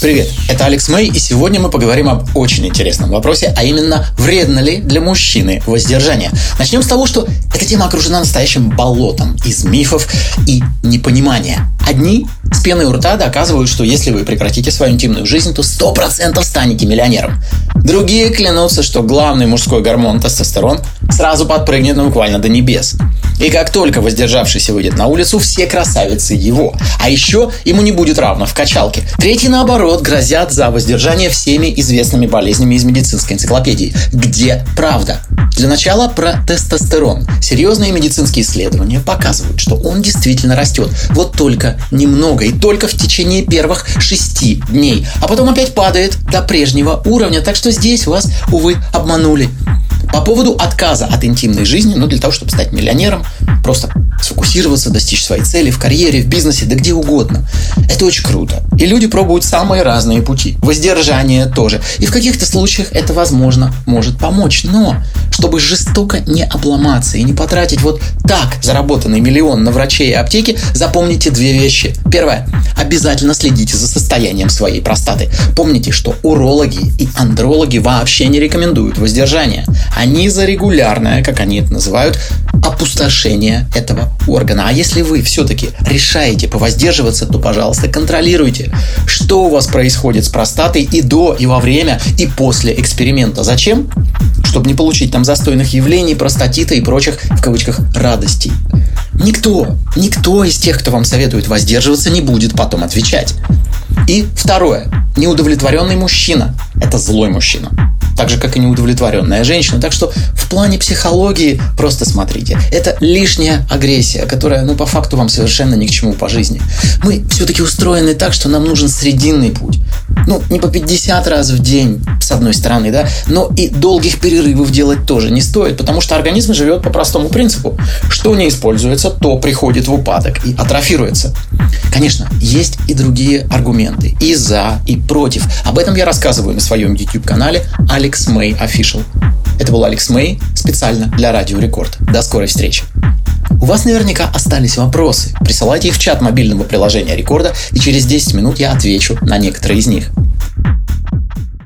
Привет, это Алекс Мэй, и сегодня мы поговорим об очень интересном вопросе, а именно, вредно ли для мужчины воздержание. Начнем с того, что эта тема окружена настоящим болотом из мифов и непонимания. Одни с пеной у рта доказывают, что если вы прекратите свою интимную жизнь, то 100% станете миллионером. Другие клянутся, что главный мужской гормон тестостерон сразу подпрыгнет ну, буквально до небес. И как только воздержавшийся выйдет на улицу, все красавицы его. А еще ему не будет равно в качалке. Третьи, наоборот, грозят за воздержание всеми известными болезнями из медицинской энциклопедии. Где правда? Для начала про тестостерон. Серьезные медицинские исследования показывают, что он действительно растет. Вот только немного и только в течение первых шести дней. А потом опять падает до прежнего уровня. Так что здесь вас, увы, обманули. По поводу отказа от интимной жизни, ну, для того, чтобы стать миллионером, просто сфокусироваться, достичь своей цели в карьере, в бизнесе, да где угодно. Это очень круто. И люди пробуют самые разные пути. Воздержание тоже. И в каких-то случаях это, возможно, может помочь. Но, чтобы жестоко не обломаться и не потратить вот так заработанный миллион на врачей и аптеки, запомните две вещи. Первое. Обязательно следите за состоянием своей простаты. Помните, что урологи и андрологи вообще не рекомендуют воздержание. Они за регулярное, как они это называют, опустошение этого органа. А если вы все-таки решаете повоздерживаться, то, пожалуйста, контролируйте, что у вас происходит с простатой и до, и во время, и после эксперимента. Зачем? Чтобы не получить там застойных явлений, простатита и прочих, в кавычках, радостей. Никто, никто из тех, кто вам советует воздерживаться, не будет потом отвечать. И второе. Неудовлетворенный мужчина – это злой мужчина так же, как и неудовлетворенная женщина. Так что в плане психологии просто смотрите. Это лишняя агрессия, которая, ну, по факту вам совершенно ни к чему по жизни. Мы все-таки устроены так, что нам нужен срединный путь. Ну, не по 50 раз в день, с одной стороны, да, но и долгих перерывов делать тоже не стоит, потому что организм живет по простому принципу. Что не используется, то приходит в упадок и атрофируется. Конечно, есть и другие аргументы. И за, и против. Об этом я рассказываю на своем YouTube-канале Алекс Мэй Official. Это был Алекс Мэй специально для Радио Рекорд. До скорой встречи. У вас наверняка остались вопросы. Присылайте их в чат мобильного приложения Рекорда, и через 10 минут я отвечу на некоторые из них.